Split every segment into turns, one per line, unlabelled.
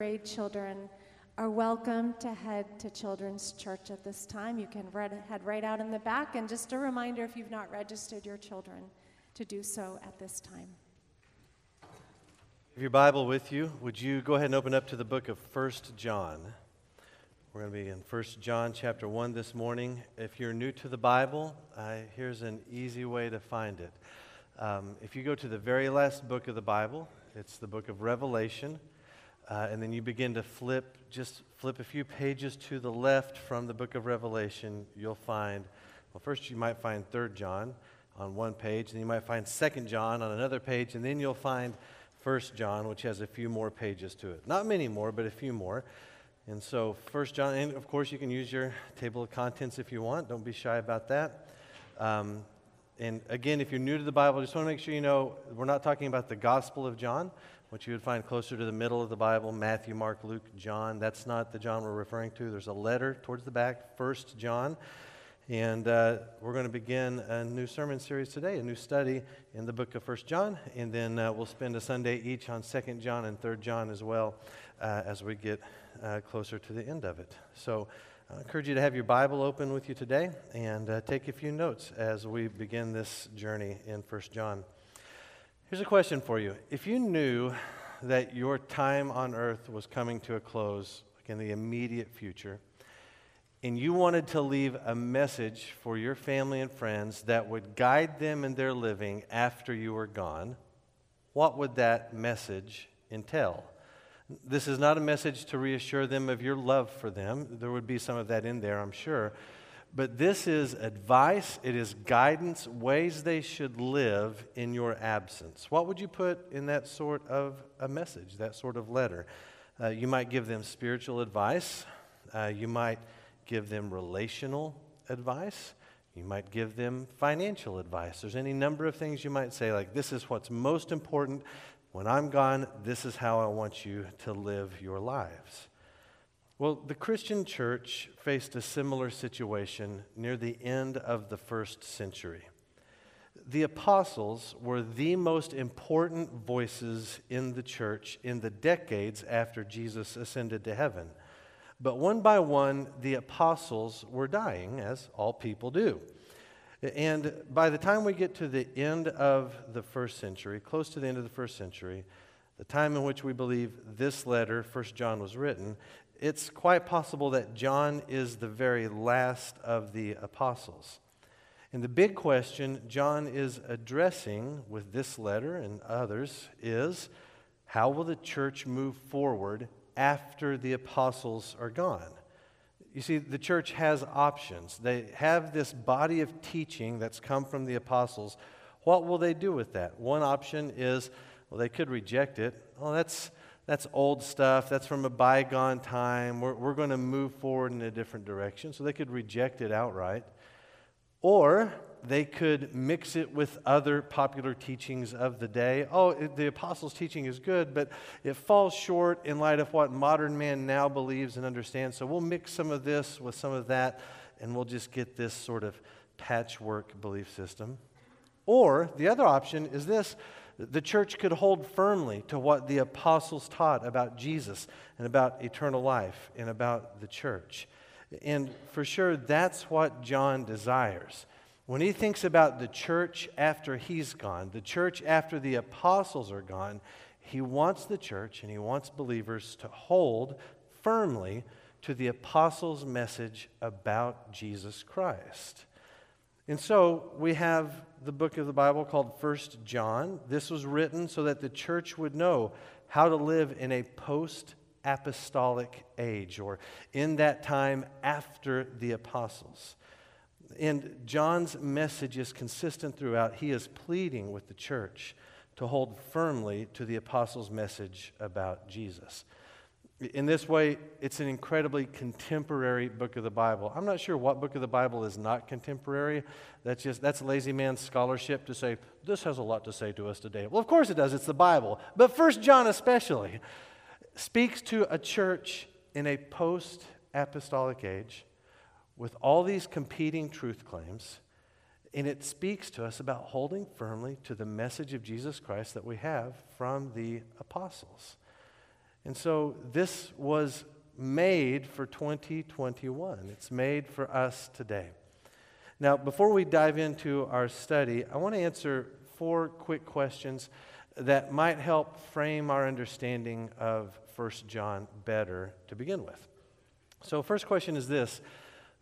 grade children are welcome to head to Children's Church at this time. You can read, head right out in the back. And just a reminder if you've not registered your children, to do so at this time.
If your Bible with you, would you go ahead and open up to the book of First John? We're going to be in First John chapter 1 this morning. If you're new to the Bible, uh, here's an easy way to find it. Um, if you go to the very last book of the Bible, it's the book of Revelation. Uh, and then you begin to flip, just flip a few pages to the left from the book of Revelation, you'll find, well, first you might find 3rd John on one page, and you might find 2nd John on another page, and then you'll find 1st John, which has a few more pages to it. Not many more, but a few more. And so 1st John, and of course you can use your table of contents if you want. Don't be shy about that. Um, and again, if you're new to the Bible, just want to make sure you know we're not talking about the Gospel of John which you would find closer to the middle of the Bible Matthew, Mark, Luke, John. That's not the John we're referring to. There's a letter towards the back, First John. And uh, we're going to begin a new sermon series today, a new study in the book of First John. And then uh, we'll spend a Sunday each on Second John and Third John as well uh, as we get uh, closer to the end of it. So I encourage you to have your Bible open with you today and uh, take a few notes as we begin this journey in First John. Here's a question for you. If you knew that your time on earth was coming to a close, like in the immediate future, and you wanted to leave a message for your family and friends that would guide them in their living after you were gone, what would that message entail? This is not a message to reassure them of your love for them. There would be some of that in there, I'm sure. But this is advice, it is guidance, ways they should live in your absence. What would you put in that sort of a message, that sort of letter? Uh, you might give them spiritual advice, uh, you might give them relational advice, you might give them financial advice. There's any number of things you might say, like, this is what's most important. When I'm gone, this is how I want you to live your lives. Well, the Christian church faced a similar situation near the end of the first century. The apostles were the most important voices in the church in the decades after Jesus ascended to heaven. But one by one, the apostles were dying, as all people do. And by the time we get to the end of the first century, close to the end of the first century, the time in which we believe this letter, 1 John, was written, it's quite possible that John is the very last of the apostles. And the big question John is addressing with this letter and others is how will the church move forward after the apostles are gone? You see, the church has options. They have this body of teaching that's come from the apostles. What will they do with that? One option is, well, they could reject it. Well, that's that's old stuff. That's from a bygone time. We're, we're going to move forward in a different direction. So they could reject it outright. Or they could mix it with other popular teachings of the day. Oh, the apostles' teaching is good, but it falls short in light of what modern man now believes and understands. So we'll mix some of this with some of that, and we'll just get this sort of patchwork belief system. Or the other option is this the church could hold firmly to what the apostles taught about Jesus and about eternal life and about the church. And for sure, that's what John desires. When he thinks about the church after he's gone, the church after the apostles are gone, he wants the church and he wants believers to hold firmly to the apostles' message about Jesus Christ. And so we have the book of the Bible called First John. This was written so that the church would know how to live in a post apostolic age or in that time after the apostles. And John's message is consistent throughout. He is pleading with the church to hold firmly to the apostles' message about Jesus. In this way, it's an incredibly contemporary book of the Bible. I'm not sure what book of the Bible is not contemporary. That's just that's lazy man's scholarship to say this has a lot to say to us today. Well, of course it does. It's the Bible. But First John especially speaks to a church in a post-apostolic age with all these competing truth claims, and it speaks to us about holding firmly to the message of Jesus Christ that we have from the apostles. And so this was made for 2021. It's made for us today. Now, before we dive into our study, I want to answer four quick questions that might help frame our understanding of 1 John better to begin with. So, first question is this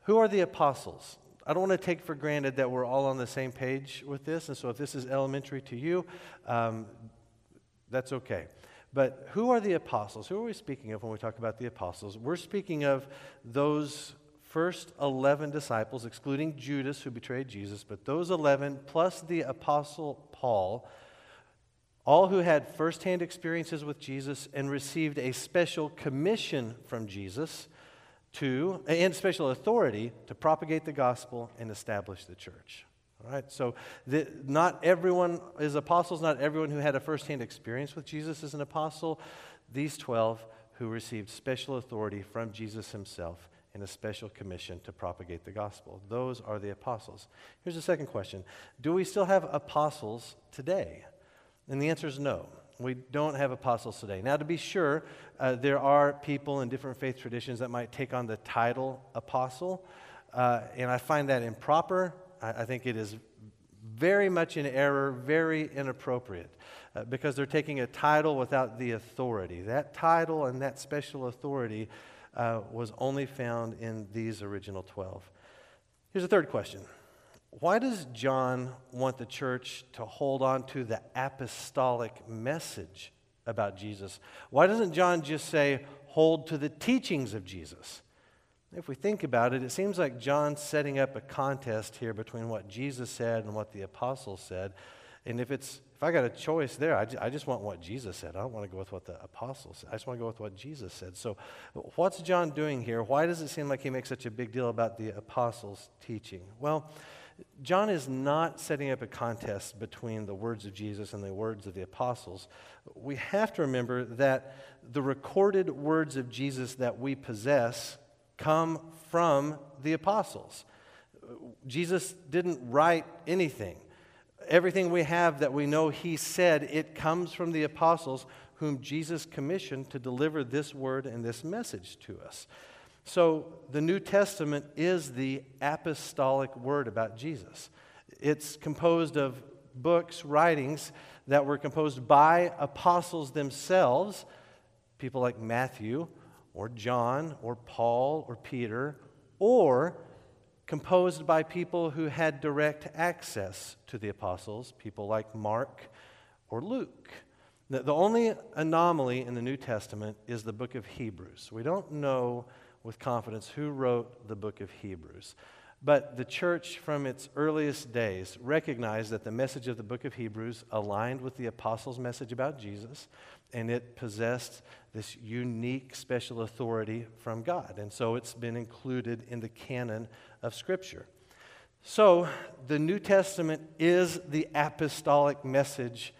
Who are the apostles? I don't want to take for granted that we're all on the same page with this. And so, if this is elementary to you, um, that's okay. But who are the apostles? Who are we speaking of when we talk about the apostles? We're speaking of those first 11 disciples, excluding Judas, who betrayed Jesus, but those 11 plus the apostle Paul, all who had firsthand experiences with Jesus and received a special commission from Jesus to, and special authority to propagate the gospel and establish the church. All right, so the, not everyone is apostles, not everyone who had a firsthand experience with Jesus is an apostle. These 12 who received special authority from Jesus himself and a special commission to propagate the gospel. Those are the apostles. Here's the second question Do we still have apostles today? And the answer is no. We don't have apostles today. Now, to be sure, uh, there are people in different faith traditions that might take on the title apostle, uh, and I find that improper. I, think it is very much in error, very inappropriate, uh, because they're taking a title without the authority. That title and that special authority uh, was only found in these original 12. Here's a third question Why does John want the church to hold on to the apostolic message about Jesus? Why doesn't John just say, hold to the teachings of Jesus? If we think about it, it seems like John's setting up a contest here between what Jesus said and what the apostles said. And if it's if I got a choice there, I, I just want what Jesus said. I don't want to go with what the apostles said. I just want to go with what Jesus said. So, what's John doing here? Why does it seem like he makes such a big deal about the apostles' teaching? Well, John is not setting up a contest between the words of Jesus and the words of the apostles. We have to remember that the recorded words of Jesus that we possess come from the apostles. Jesus didn't write anything everything we have that we know he said, it comes from the apostles whom Jesus commissioned to deliver this word and this message to us. So the New Testament is the apostolic word about Jesus. It's composed of books, writings that were composed by apostles themselves, people like Matthew or John or Paul or Peter, or composed by people who had direct access to the apostles, people like Mark or Luke. The, only anomaly in the New Testament is the book of Hebrews. We don't know with confidence who wrote the book of Hebrews. But the church, from its earliest days, recognized that the message of the book of Hebrews aligned with the apostles' message about Jesus, and it possessed this unique special authority from God. And so it's been included in the canon of Scripture. So the New Testament is the apostolic message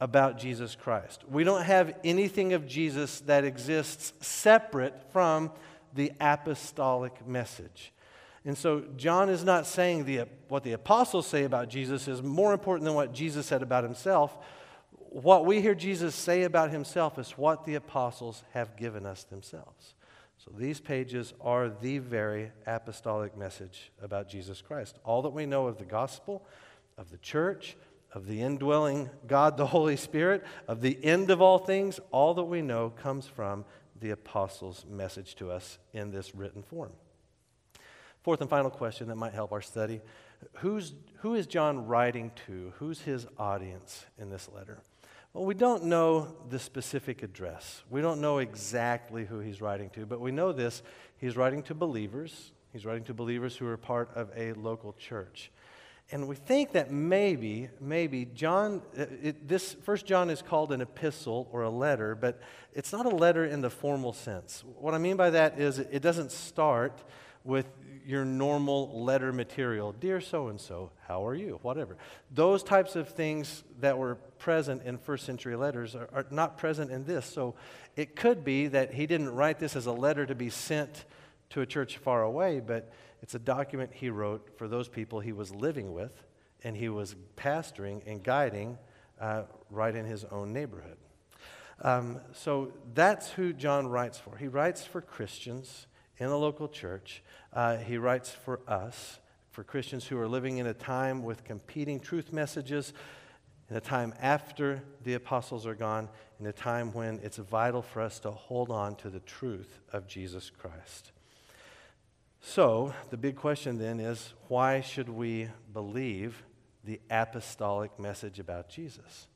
about Jesus Christ. We don't have anything of Jesus that exists separate from the apostolic message. And so John is not saying the, what the apostles say about Jesus is more important than what Jesus said about himself. What we hear Jesus say about himself is what the apostles have given us themselves. So these pages are the very apostolic message about Jesus Christ. All that we know of the gospel, of the church, of the indwelling God, the Holy Spirit, of the end of all things, all that we know comes from the apostles' message to us in this written form. Fourth and final question that might help our study Who's, Who is John writing to? Who's his audience in this letter? Well, we don't know the specific address. We don't know exactly who he's writing to, but we know this. He's writing to believers. He's writing to believers who are part of a local church. And we think that maybe, maybe John, uh, it, this First John is called an epistle or a letter, but it's not a letter in the formal sense. What I mean by that is it doesn't start with your normal letter material. Dear so and so, how are you? Whatever. Those types of things that were present in first century letters are, are, not present in this. So it could be that he didn't write this as a letter to be sent to a church far away, but it's a document he wrote for those people he was living with and he was pastoring and guiding uh, right in his own neighborhood. Um, so that's who John writes for. He writes for Christians in a local church, uh, he writes for us, for Christians who are living in a time with competing truth messages, in a time after the apostles are gone, in a time when it's vital for us to hold on to the truth of Jesus Christ. So, the big question then is why should we believe the apostolic message about Jesus?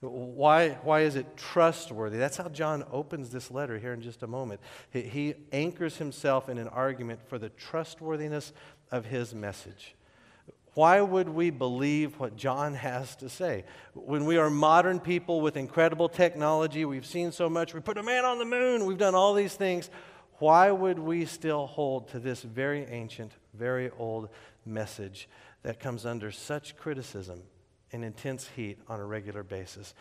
Why, why is it trustworthy? That's how John opens this letter here in just a moment. He, he anchors himself in an argument for the trustworthiness of his message. Why would we believe what John has to say? When we are modern people with incredible technology, we've seen so much, we put a man on the moon, we've done all these things. Why would we still hold to this very ancient, very old message that comes under such criticism and intense heat on a regular basis.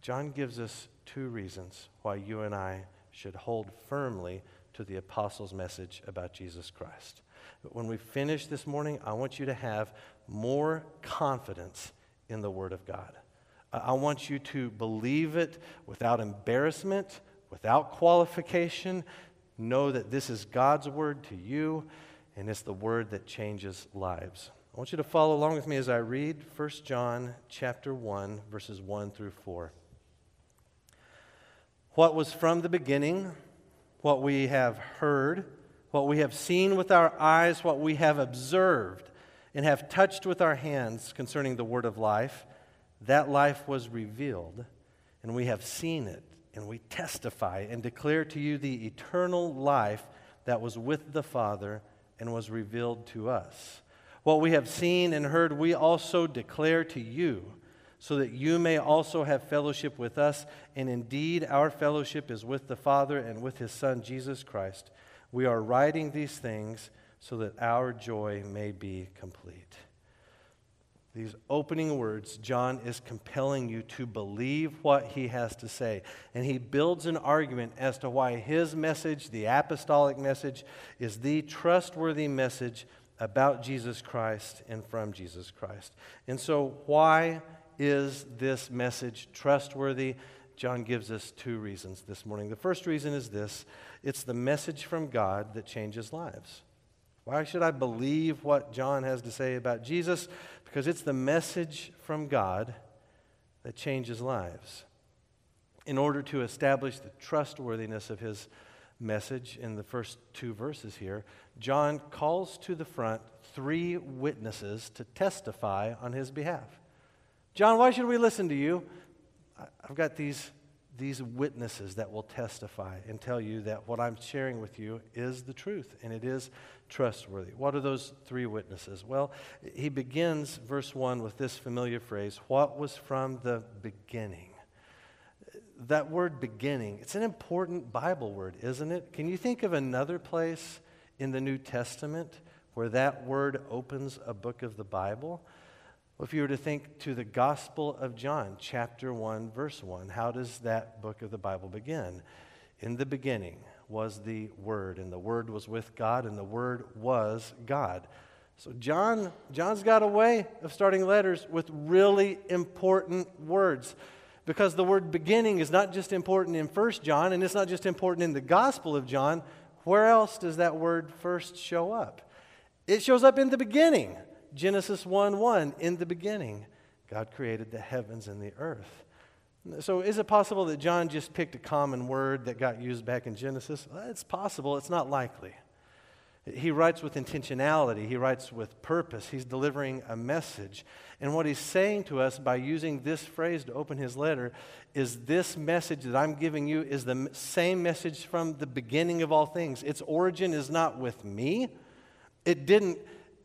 John gives us two reasons why you and I should hold firmly to the apostles' message about Jesus Christ. But when we finish this morning, I want you to have more confidence in the Word of God. I want you to believe it without embarrassment, without qualification. Know that this is God's Word to you, and it's the Word that changes lives. I want you to follow along with me as I read 1 John chapter 1 verses 1 through 4. What was from the beginning, what we have heard, what we have seen with our eyes, what we have observed and have touched with our hands concerning the word of life, that life was revealed, and we have seen it, and we testify and declare to you the eternal life that was with the Father and was revealed to us. What we have seen and heard, we also declare to you, so that you may also have fellowship with us. And indeed, our fellowship is with the Father and with his Son, Jesus Christ. We are writing these things so that our joy may be complete. These opening words, John is compelling you to believe what he has to say. And he builds an argument as to why his message, the apostolic message, is the trustworthy message about Jesus Christ and from Jesus Christ. And so, why is this message trustworthy? John gives us two reasons this morning. The first reason is this it's the message from God that changes lives. Why should I believe what John has to say about Jesus? Because it's the message from God that changes lives. In order to establish the trustworthiness of his message in the first two verses here, John calls to the front three witnesses to testify on his behalf. John, why should we listen to you? I've got these, these witnesses that will testify and tell you that what I'm sharing with you is the truth and it is trustworthy. What are those three witnesses? Well, he begins verse 1 with this familiar phrase What was from the beginning? That word beginning, it's an important Bible word, isn't it? Can you think of another place in the New Testament where that word opens a book of the Bible? Well, if you were to think to the Gospel of John, chapter 1, verse 1, how does that book of the Bible begin? In the beginning was the Word, and the Word was with God, and the Word was God. So John, John's got a way of starting letters with really important words because the word beginning is not just important in 1 John and it's not just important in the Gospel of John. Where else does that word first show up? It shows up in the beginning. Genesis 1 1, in the beginning, God created the heavens and the earth. So, is it possible that John just picked a common word that got used back in Genesis? It's possible, it's not likely. He writes with intentionality, he writes with purpose. He's delivering a message. And what he's saying to us by using this phrase to open his letter is this message that I'm giving you is the same message from the beginning of all things. Its origin is not with me. It didn't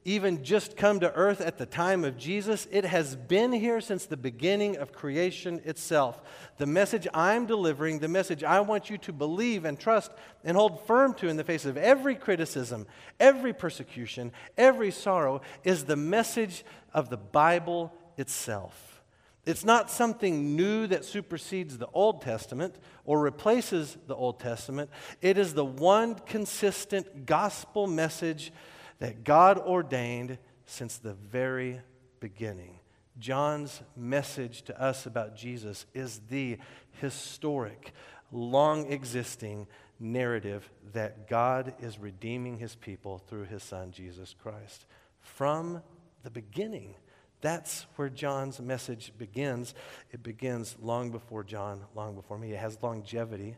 even just come to earth at the time of Jesus. It has been here since the beginning of creation itself. The message I'm delivering, the message I want you to believe and trust and hold firm to in the face of every criticism, every persecution, every sorrow, is the message of the Bible itself. It's not something new that supersedes the Old Testament or replaces the Old Testament. It is the one consistent gospel message that God ordained since the very beginning. John's message to us about Jesus is the historic, long existing narrative that God is redeeming his people through his son, Jesus Christ. From the beginning, that's where John's message begins. It begins long before John, long before me. It has longevity,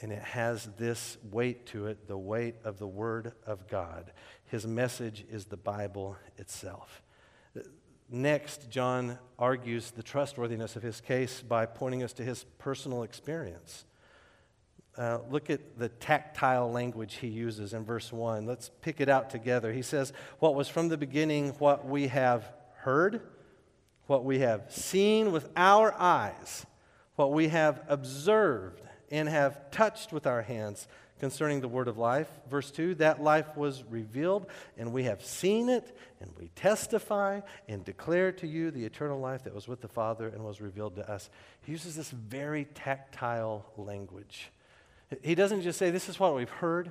and it has this weight to it the weight of the Word of God. His message is the Bible itself. Next, John argues the trustworthiness of his case by pointing us to his personal experience. Uh, look at the tactile language he uses in verse 1. Let's pick it out together. He says, What was from the beginning, what we have heard, what we have seen with our eyes, what we have observed and have touched with our hands concerning the word of life. Verse 2 that life was revealed, and we have seen it, and we testify and declare to you the eternal life that was with the Father and was revealed to us. He uses this very tactile language. He doesn't just say, This is what we've heard,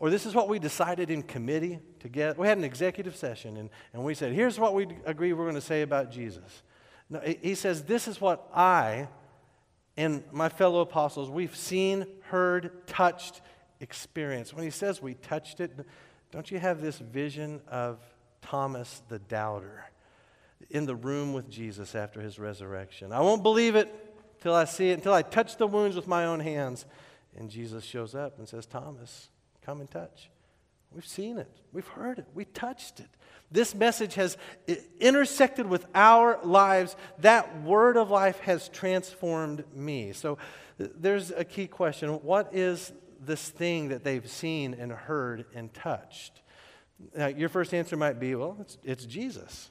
or this is what we decided in committee to get. We had an executive session and, and we said, here's what we agree we're going to say about Jesus. No, he says, this is what I and my fellow apostles, we've seen, heard, touched, experienced. When he says we touched it, don't you have this vision of Thomas the doubter in the room with Jesus after his resurrection? I won't believe it till I see it, until I touch the wounds with my own hands. And Jesus shows up and says, Thomas, come and touch. We've seen it, we've heard it, we touched it. This message has intersected with our lives. That word of life has transformed me. So there's a key question What is this thing that they've seen and heard and touched? Now, your first answer might be, well, it's, it's Jesus.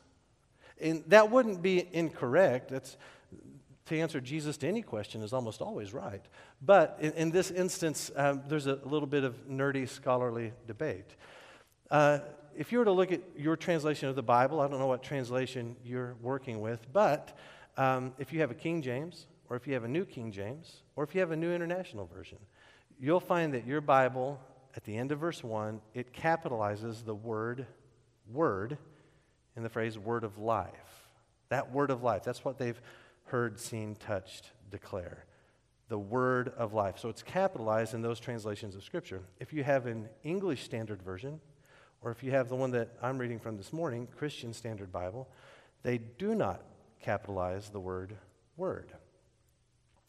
And that wouldn't be incorrect. That's, to answer Jesus to any question is almost always right. But in, in this instance, um, there's a little bit of nerdy scholarly debate. Uh, if you were to look at your translation of the Bible, I don't know what translation you're working with, but um, if you have a King James, or if you have a New King James, or if you have a New International Version, you'll find that your Bible, at the end of verse 1, it capitalizes the word, word, in the phrase word of life. That word of life, that's what they've heard, seen, touched, declare. The word of life. So it's capitalized in those translations of Scripture. If you have an English Standard Version, or if you have the one that I'm reading from this morning, Christian Standard Bible, they do not capitalize the word word.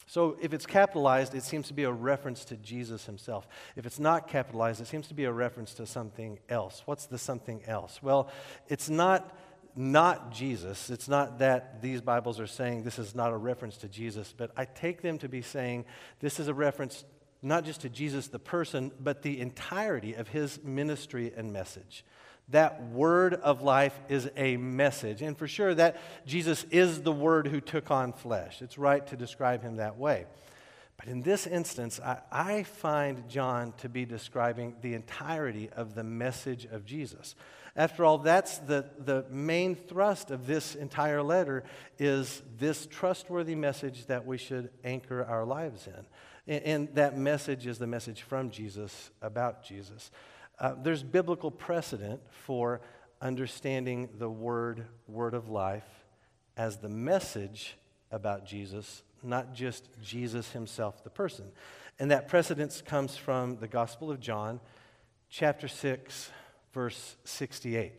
So if it's capitalized, it seems to be a reference to Jesus himself. If it's not capitalized, it seems to be a reference to something else. What's the something else? Well, it's not not Jesus. It's not that these Bibles are saying this is not a reference to Jesus, but I take them to be saying this is a reference not just to Jesus the person, but the entirety of his ministry and message. That word of life is a message. And for sure, that Jesus is the word who took on flesh. It's right to describe him that way. But in this instance, I, I find John to be describing the entirety of the message of Jesus. After all, that's the, the main thrust of this entire letter is this trustworthy message that we should anchor our lives in. And, and that message is the message from Jesus about Jesus. Uh, there's biblical precedent for understanding the word, word of life, as the message about Jesus, not just Jesus himself, the person. And that precedence comes from the Gospel of John, chapter 6, verse 68.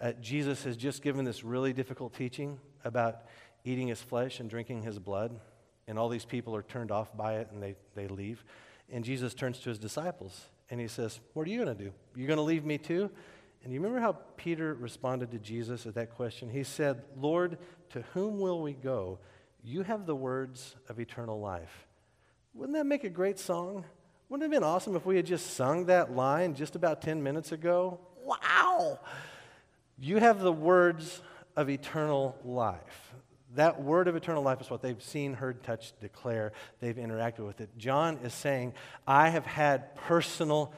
Uh, Jesus has just given this really difficult teaching about eating his flesh and drinking his blood, and all these people are turned off by it and they, they leave. And Jesus turns to his disciples and he says, What are you going to do? You're going to leave me too? And you remember how Peter responded to Jesus at that question? He said, Lord, to whom will we go? You have the words of eternal life. Wouldn't that make a great song? Wouldn't it have been awesome if we had just sung that line just about 10 minutes ago? Wow! You have the words of eternal life. That word of eternal life is what they've seen, heard, touched, declare. They've interacted with it. John is saying, I have had personal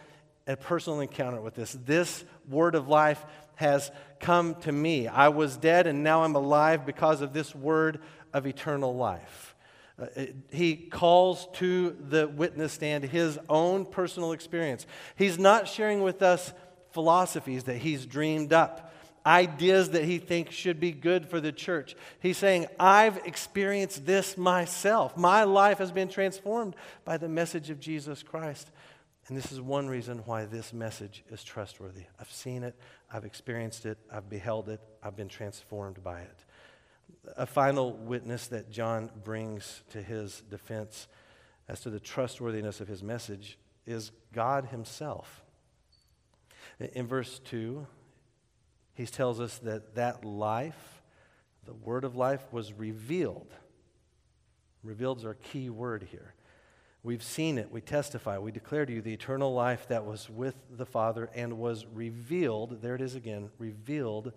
a personal encounter with this. This word of life has come to me. I was dead and now I'm alive because of this word of eternal life. Uh, he calls to the witness stand his own personal experience. He's not sharing with us philosophies that he's dreamed up. Ideas that he thinks should be good for the church. He's saying, I've experienced this myself. My life has been transformed by the message of Jesus Christ. And this is one reason why this message is trustworthy. I've seen it, I've experienced it, I've beheld it, I've been transformed by it. A final witness that John brings to his defense as to the trustworthiness of his message is God Himself. In verse 2, he tells us that that life, the word of life, was revealed. Revealed is our key word here. We've seen it, we testify, we declare to you the eternal life that was with the Father and was revealed, there it is again, revealed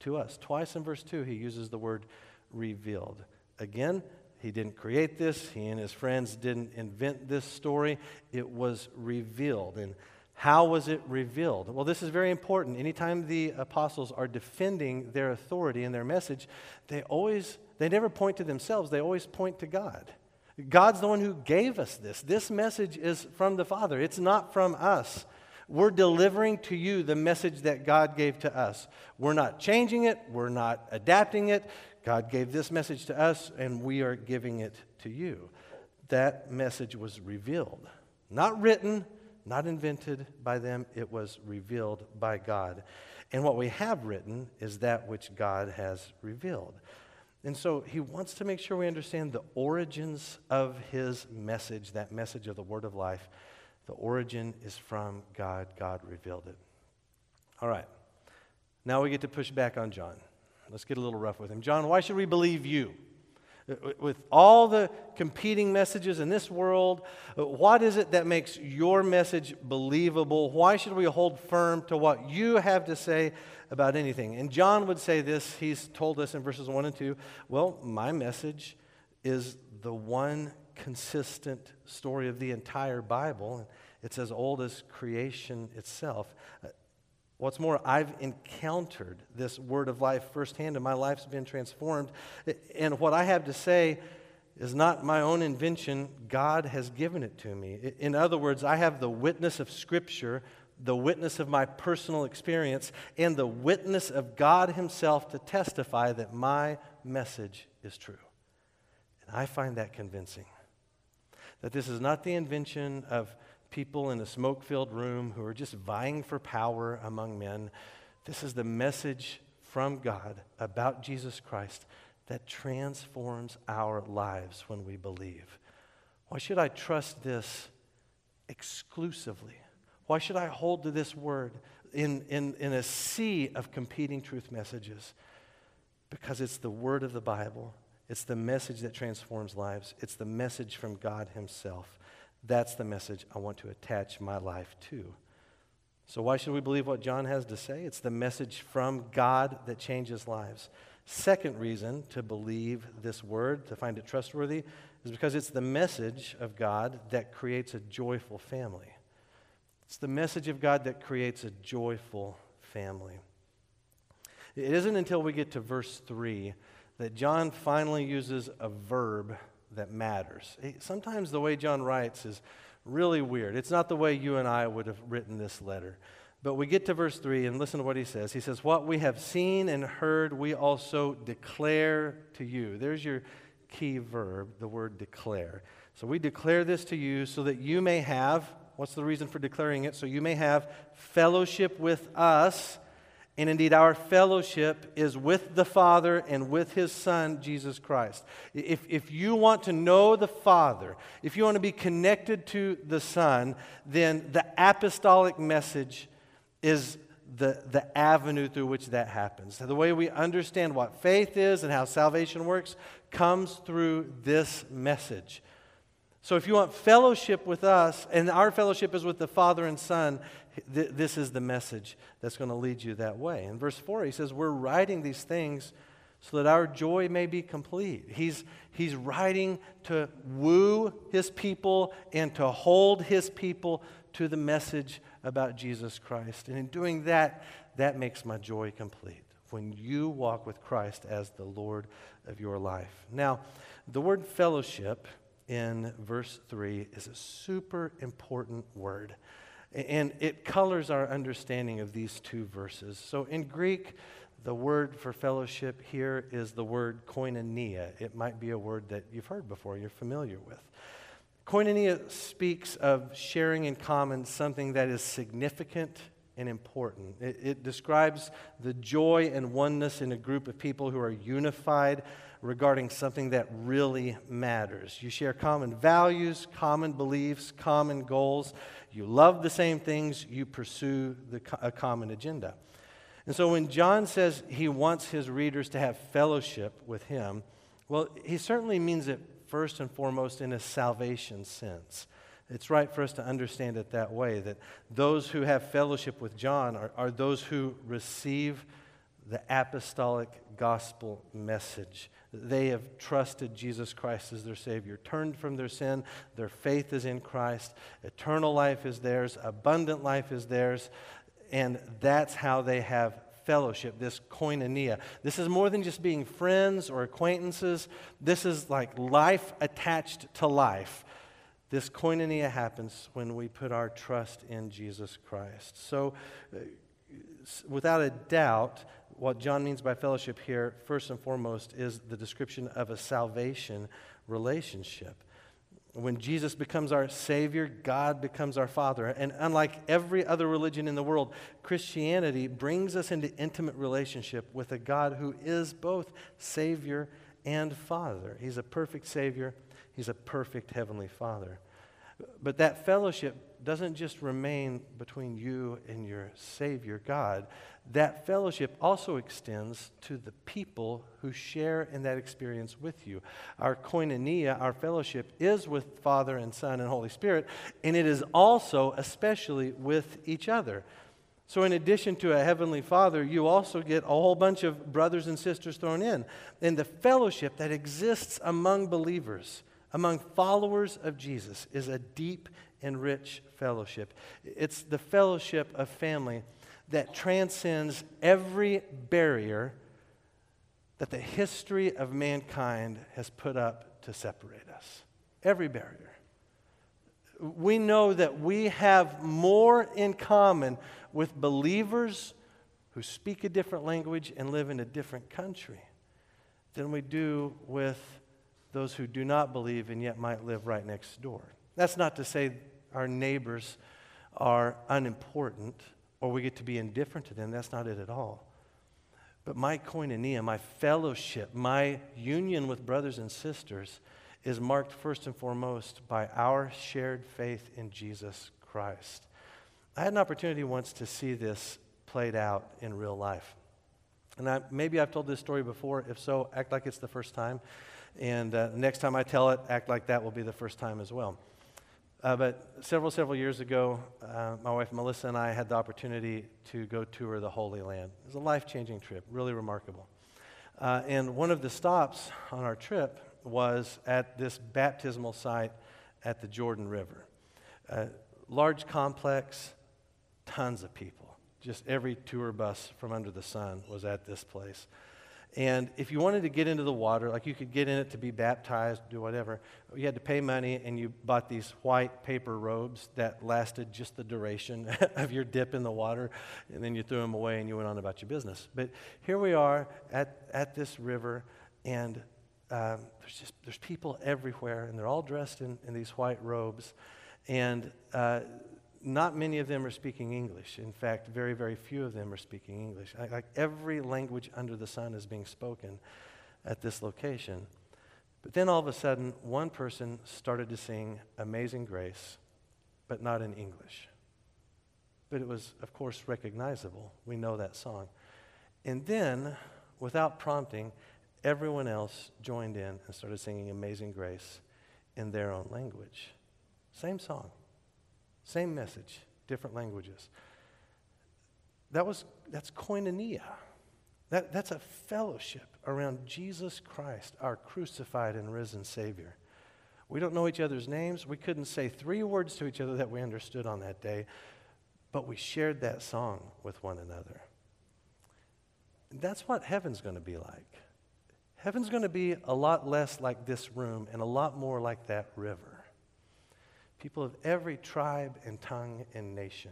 to us. Twice in verse 2, he uses the word revealed. Again, he didn't create this, he and his friends didn't invent this story. It was revealed. And how was it revealed? Well, this is very important. Anytime the apostles are defending their authority and their message, they always, they never point to themselves, they always point to God. God's the one who gave us this. This message is from the Father, it's not from us. We're delivering to you the message that God gave to us. We're not changing it, we're not adapting it. God gave this message to us, and we are giving it to you. That message was revealed, not written, not invented by them, it was revealed by God. And what we have written is that which God has revealed. And so he wants to make sure we understand the origins of his message, that message of the word of life. The origin is from God. God revealed it. All right. Now we get to push back on John. Let's get a little rough with him. John, why should we believe you? Uh, with all the competing messages in this world, uh, what is it that makes your message believable? Why should we hold firm to what you have to say about anything? And John would say this, he's told us in verses 1 and 2 well, my message is the one consistent story of the entire Bible. It's as old as creation itself. Uh, What's more, I've encountered this word of life firsthand, and my life's been transformed. And what I have to say is not my own invention. God has given it to me. In other words, I have the witness of Scripture, the witness of my personal experience, and the witness of God Himself to testify that my message is true. And I find that convincing. That this is not the invention of people in a smoke filled room who are just vying for power among men. This is the message from God about Jesus Christ that transforms our lives when we believe. Why should I trust this exclusively? Why should I hold to this word in, in, in a sea of competing truth messages? Because it's the word of the Bible. It's the message that transforms lives. It's the message from God Himself. That's the message I want to attach my life to. So, why should we believe what John has to say? It's the message from God that changes lives. Second reason to believe this word, to find it trustworthy, is because it's the message of God that creates a joyful family. It's the message of God that creates a joyful family. It isn't until we get to verse 3 that John finally uses a verb that matters. Sometimes the way John writes is really weird. It's not the way you and I would have written this letter. But we get to verse 3 and listen to what he says. He says, What we have seen and heard, we also declare to you. There's your key verb, the word declare. So we declare this to you so that you may have, what's the reason for declaring it? So you may have fellowship with us and indeed, our fellowship is with the Father and with His Son, Jesus Christ. If, if you want to know the Father, if you want to be connected to the Son, then the apostolic message is the, the avenue through which that happens. So the way we understand what faith is and how salvation works comes through this message. So if you want fellowship with us, and our fellowship is with the Father and Son, th- this is the message that's going to lead you that way. In verse 4, he says, We're writing these things so that our joy may be complete. He's, he's writing to woo his people and to hold his people to the message about Jesus Christ. And in doing that, that makes my joy complete when you walk with Christ as the Lord of your life. Now, the word fellowship in verse 3 is a super important word. And it colors our understanding of these two verses. So in Greek, The word for fellowship here is the word koinonia. It might be a word that you've heard before, you're familiar with. Koinonia speaks of sharing in common something that is significant and important. It, it, describes the joy and oneness in a group of people who are unified regarding something that really matters. You share common values, common beliefs, common goals. You love the same things, you pursue the, a common agenda. And so when John says he wants his readers to have fellowship with him, well, he certainly means it first and foremost in a salvation sense. It's right for us to understand it that way that those who have fellowship with John are, are those who receive the apostolic gospel message. They have trusted Jesus Christ as their Savior, turned from their sin, their faith is in Christ, eternal life is theirs, abundant life is theirs, and that's how they have fellowship, this koinonia. This is more than just being friends or acquaintances, this is like life attached to life. This koinonia happens when we put our trust in Jesus Christ. So, uh, without a doubt, what John means by fellowship here, first and foremost, is the description of a salvation relationship. When Jesus becomes our Savior, God becomes our Father. And unlike every other religion in the world, Christianity brings us into intimate relationship with a God who is both Savior and Father. He's a perfect Savior, He's a perfect Heavenly Father. But that fellowship doesn't just remain between you and your Savior, God. That fellowship also extends to the people who share in that experience with you. Our koinonia, our fellowship, is with Father and Son and Holy Spirit, and it is also, especially, with each other. So, in addition to a Heavenly Father, you also get a whole bunch of brothers and sisters thrown in. And the fellowship that exists among believers among followers of Jesus is a deep and rich fellowship. It's the fellowship of family that transcends every barrier that the history of mankind has put up to separate us. Every barrier. We know that we have more in common with believers who speak a different language and live in a different country than we do with those who do not believe and yet might live right next door. That's not to say our neighbors are unimportant or we get to be indifferent to them. That's not it at all. But my koinonia, my fellowship, my union with brothers and sisters is marked first and foremost by our shared faith in Jesus Christ. I had an opportunity once to see this played out in real life. And I, maybe I've told this story before. If so, act like it's the first time. And uh, next time I tell it, act like that will be the first time as well. Uh, but several, several years ago, uh, my wife Melissa and I had the opportunity to go tour the Holy Land. It was a life changing trip, really remarkable. Uh, and one of the stops on our trip was at this baptismal site at the Jordan River. Uh, large complex, tons of people. Just every tour bus from under the sun was at this place. And if you wanted to get into the water, like you could get in it to be baptized, do whatever, you had to pay money and you bought these white paper robes that lasted just the duration of your dip in the water, and then you threw them away and you went on about your business. But here we are at, at this river, and um, there's just there's people everywhere, and they're all dressed in, in these white robes. And uh, not many of them are speaking English. In fact, very, very few of them are speaking English. Like every language under the sun is being spoken at this location. But then all of a sudden, one person started to sing Amazing Grace, but not in English. But it was, of course, recognizable. We know that song. And then, without prompting, everyone else joined in and started singing Amazing Grace in their own language. Same song. Same message, different languages. That was, that's koinonia. That, that's a fellowship around Jesus Christ, our crucified and risen Savior. We don't know each other's names. We couldn't say three words to each other that we understood on that day, but we shared that song with one another. that's what heaven's going to be like. Heaven's going to be a lot less like this room and a lot more like that river people of every tribe and tongue and nation,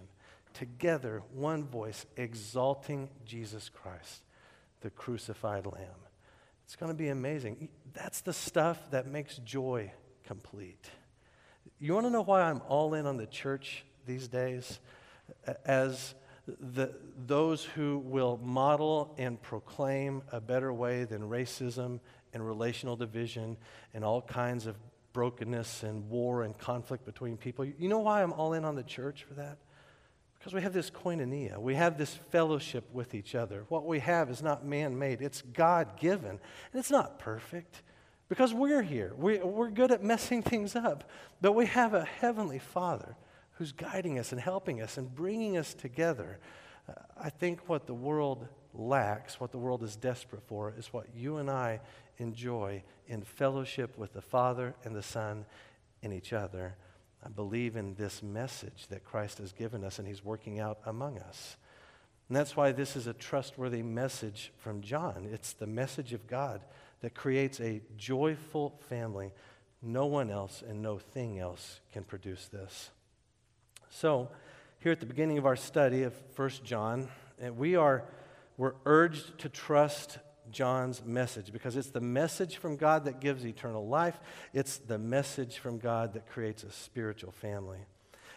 together, one voice, exalting Jesus Christ, the crucified lamb. It's going to be amazing. That's the stuff that makes joy complete. You want to know why I'm all in on the church these days? As the, those who will model and proclaim a better way than racism and relational division and all kinds of brokenness and war and conflict between people. You know why I'm all in on the church for that? Because we have this koinonia. We have this fellowship with each other. What we have is not man made, it's God given. And it's not perfect because we're here. We, we're good at messing things up. But we have a heavenly Father who's guiding us and helping us and bringing us together. Uh, I think what the world lacks, what the world is desperate for, is what you and I enjoy in fellowship with the Father and the Son and each other. I believe in this message that Christ has given us and He's working out among us. And that's why this is a trustworthy message from John. It's the message of God that creates a joyful family. No one else and no thing else can produce this. So, here at the beginning of our study of 1 John, eh, we are we're urged to trust John's message because it's the message from God that gives eternal life. It's the message from God that creates a spiritual family.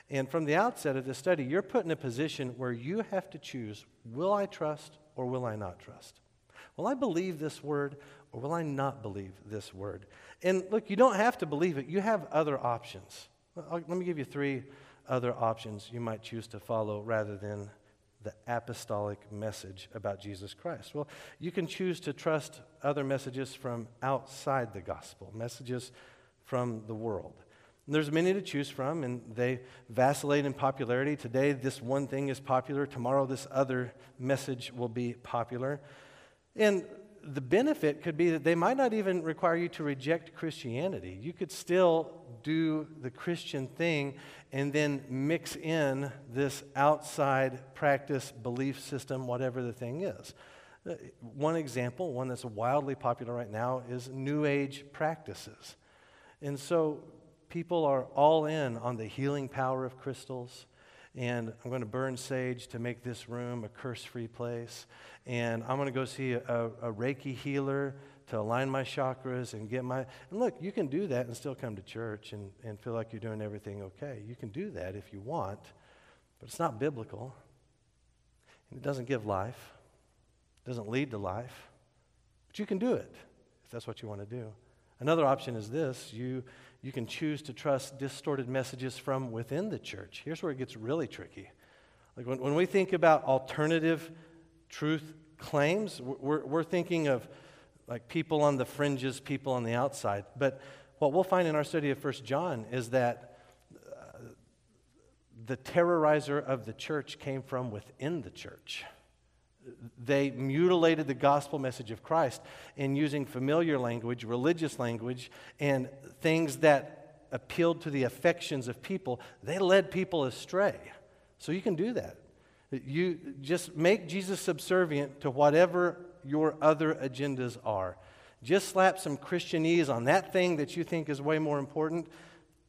And from the outset of this study, you're put in a position where you have to choose will I trust or will I not trust? Will I believe this word or will I not believe this word? And look, you don't have to believe it, you have other options. let me give you three other options you might choose to follow rather than the apostolic message about Jesus Christ? Well, you can choose to trust other messages from outside the gospel, messages from the world. And there's many to choose from, and they vacillate in popularity. Today, this one thing is popular. Tomorrow, this other message will be popular. And the benefit could be that they might not even require you to reject Christianity. You could still do the Christian thing and then mix in this outside practice, belief system, whatever the thing is. Uh, one example, one that's wildly popular right now, is New Age practices. And so people are all in on the healing power of crystals and I'm going to burn sage to make this room a curse free place. And I'm going to go see a, a, Reiki healer to align my chakras and get my. And look, you can do that and still come to church and, and feel like you're doing everything okay. You can do that if you want, but it's not biblical. And it doesn't give life, it doesn't lead to life. But you can do it if that's what you want to do. Another option is this you you can choose to trust distorted messages from within the church. Here's where it gets really tricky. Like when, when we think about alternative truth claims, we're, we're thinking of like people on the fringes, people on the outside. But what we'll find in our study of First John is that uh, the terrorizer of the church came from within the church. They mutilated the gospel message of Christ in using familiar language, religious language, and things that appealed to the affections of people. They led people astray. So you can do that. You just make Jesus subservient to whatever your other agendas are. Just slap some Christianese on that thing that you think is way more important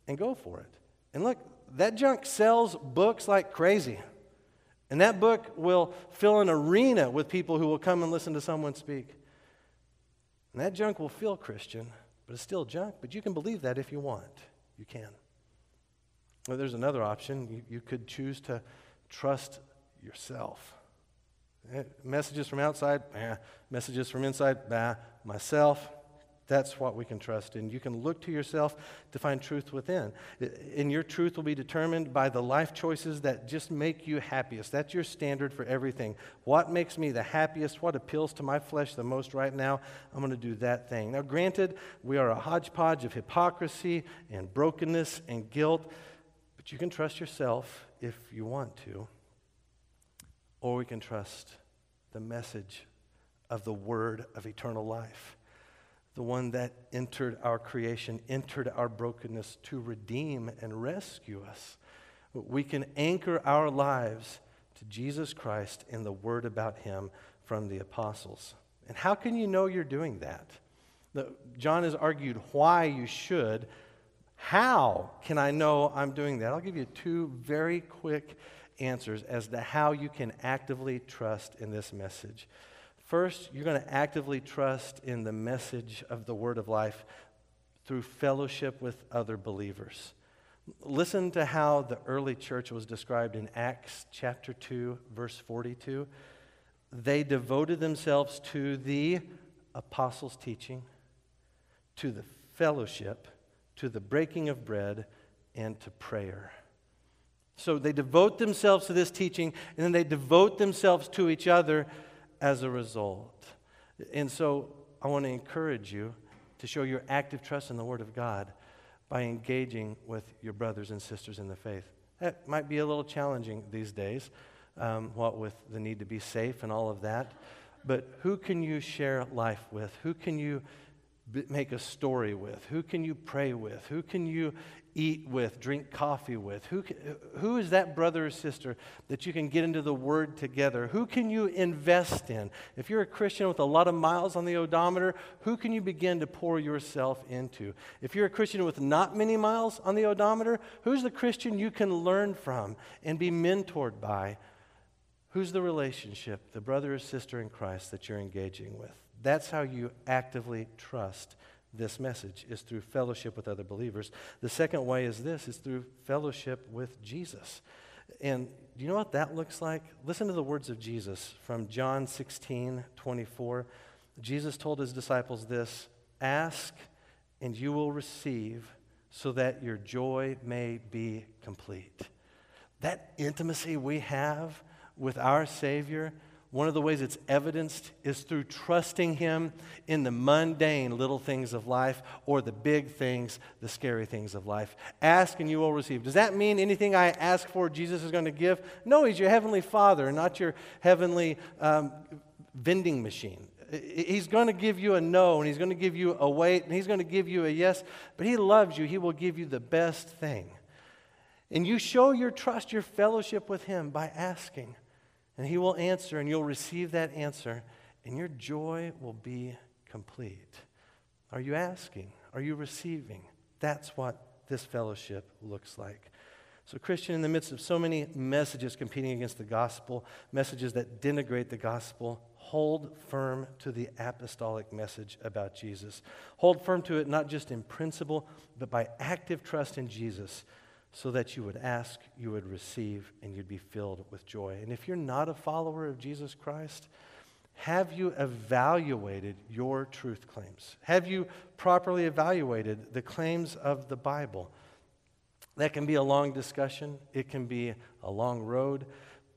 and go for it. And look, that junk sells books like crazy. And that book will fill an arena with people who will come and listen to someone speak. And that junk will feel Christian, but it's still junk. But you can believe that if you want. You can. Well, there's another option. You, you could choose to trust yourself. Eh, messages from outside, bah. Messages from inside, bah. Myself, that's what we can trust in. You can look to yourself to find truth within. And your truth will be determined by the life choices that just make you happiest. That's your standard for everything. What makes me the happiest? What appeals to my flesh the most right now? I'm going to do that thing. Now, granted, we are a hodgepodge of hypocrisy and brokenness and guilt, but you can trust yourself if you want to. Or we can trust the message of the word of eternal life the one that entered our creation, entered our brokenness to redeem and rescue us. We can anchor our lives to Jesus Christ in the word about him from the apostles. And how can you know you're doing that? The, John has argued why you should. How can I know I'm doing that? I'll give you two very quick answers as to how you can actively trust in this message. First, you're going to actively trust in the message of the word of life through fellowship with other believers. Listen to how the early church was described in Acts chapter 2, verse 42. They devoted themselves to the apostles' teaching, to the fellowship, to the breaking of bread, and to prayer. So they devote themselves to this teaching, and then they devote themselves to each other as a result. And so I want to encourage you to show your active trust in the Word of God by engaging with your brothers and sisters in the faith. That might be a little challenging these days, um, what with the need to be safe and all of that. But who can you share life with? Who can you b- make a story with? Who can you pray with? Who can you eat with, drink coffee with? Who, who is that brother or sister that you can get into the Word together? Who can you invest in? If you're a Christian with a lot of miles on the odometer, who can you begin to pour yourself into? If you're a Christian with not many miles on the odometer, who's the Christian you can learn from and be mentored by? Who's the relationship, the brother or sister in Christ that you're engaging with? That's how you actively trust this message is through fellowship with other believers. The second way is this is through fellowship with Jesus. And do you know what that looks like? Listen to the words of Jesus from John 16, 24. Jesus told his disciples this Ask and you will receive so that your joy may be complete. That intimacy we have with our Savior one of the ways it's evidenced is through trusting Him in the mundane little things of life or the big things, the scary things of life. Ask and you will receive. Does that mean anything I ask for, Jesus is going to give? No, He's your Heavenly Father, not your heavenly um, vending machine. He's going to give you a no, and He's going to give you a wait, and He's going to give you a yes, but He loves you. He will give you the best thing. And you show your trust, your fellowship with Him by asking. And he will answer, and you'll receive that answer, and your joy will be complete. Are you asking? Are you receiving? That's what this fellowship looks like. So, Christian, in the midst of so many messages competing against the gospel, messages that denigrate the gospel, hold firm to the apostolic message about Jesus. Hold firm to it not just in principle, but by active trust in Jesus so that you would ask, you would receive, and you'd be filled with joy. And if you're not a follower of Jesus Christ, have you evaluated your truth claims? Have you properly evaluated the claims of the Bible? That can be a long discussion, it can be a long road,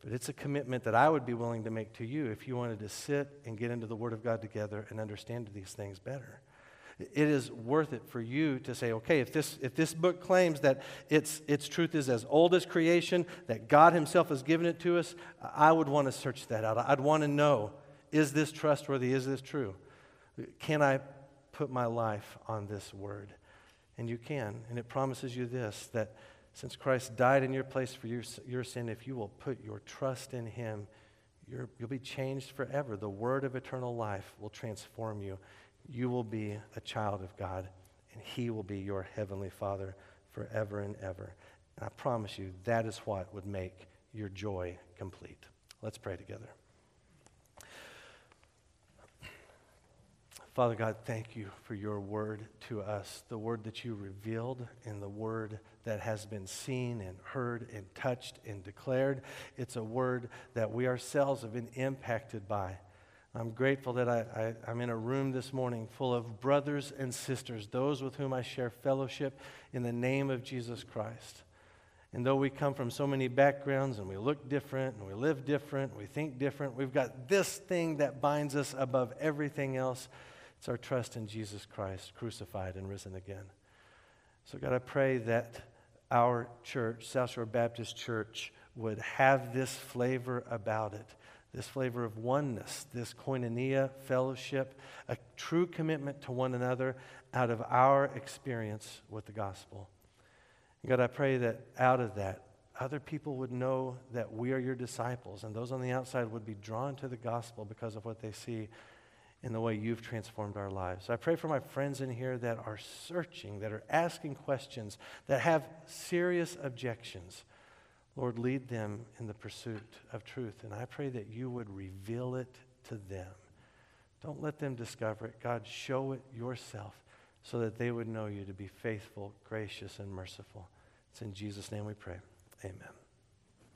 but it's a commitment that I would be willing to make to you if you wanted to sit and get into the Word of God together and understand these things better it is worth it for you to say, okay, if this, if this book claims that its, its truth is as old as creation, that God Himself has given it to us, I would want to search that out. I'd want to know is this trustworthy? Is this true? Can I put my life on this word? And you can. And it promises you this that since Christ died in your place for your, your sin, if you will put your trust in Him, you'll be changed forever. The word of eternal life will transform you you will be a child of God, and He will be your heavenly Father forever and ever. And I promise you, that is what would make your joy complete. Let's pray together. Father God, thank you for your word to us, the word that you revealed and the word that has been seen and heard and touched and declared. It's a word that we ourselves have been impacted by. I'm grateful that I, am in a room this morning full of brothers and sisters, those with whom I share fellowship in the name of Jesus Christ. And though we come from so many backgrounds and we look different and we live different, we think different, we've got this thing that binds us above everything else. It's our trust in Jesus Christ, crucified and risen again. So, God, I pray that our church, South Shore Baptist Church, would have this flavor about it this flavor of oneness, this koinonia fellowship, a true commitment to one another out of our experience with the gospel. God, I pray that out of that, other people would know that we are your disciples, and those on the outside would be drawn to the gospel because of what they see in the way you've transformed our lives. I pray for my friends in here that are searching, that are asking questions, that have serious objections. Lord, lead them in the pursuit of truth. And I pray that you would reveal it to them Don't let them discover it. God, show it yourself so that they would know you to be faithful, gracious, and merciful. It's in Jesus' name we pray. Amen.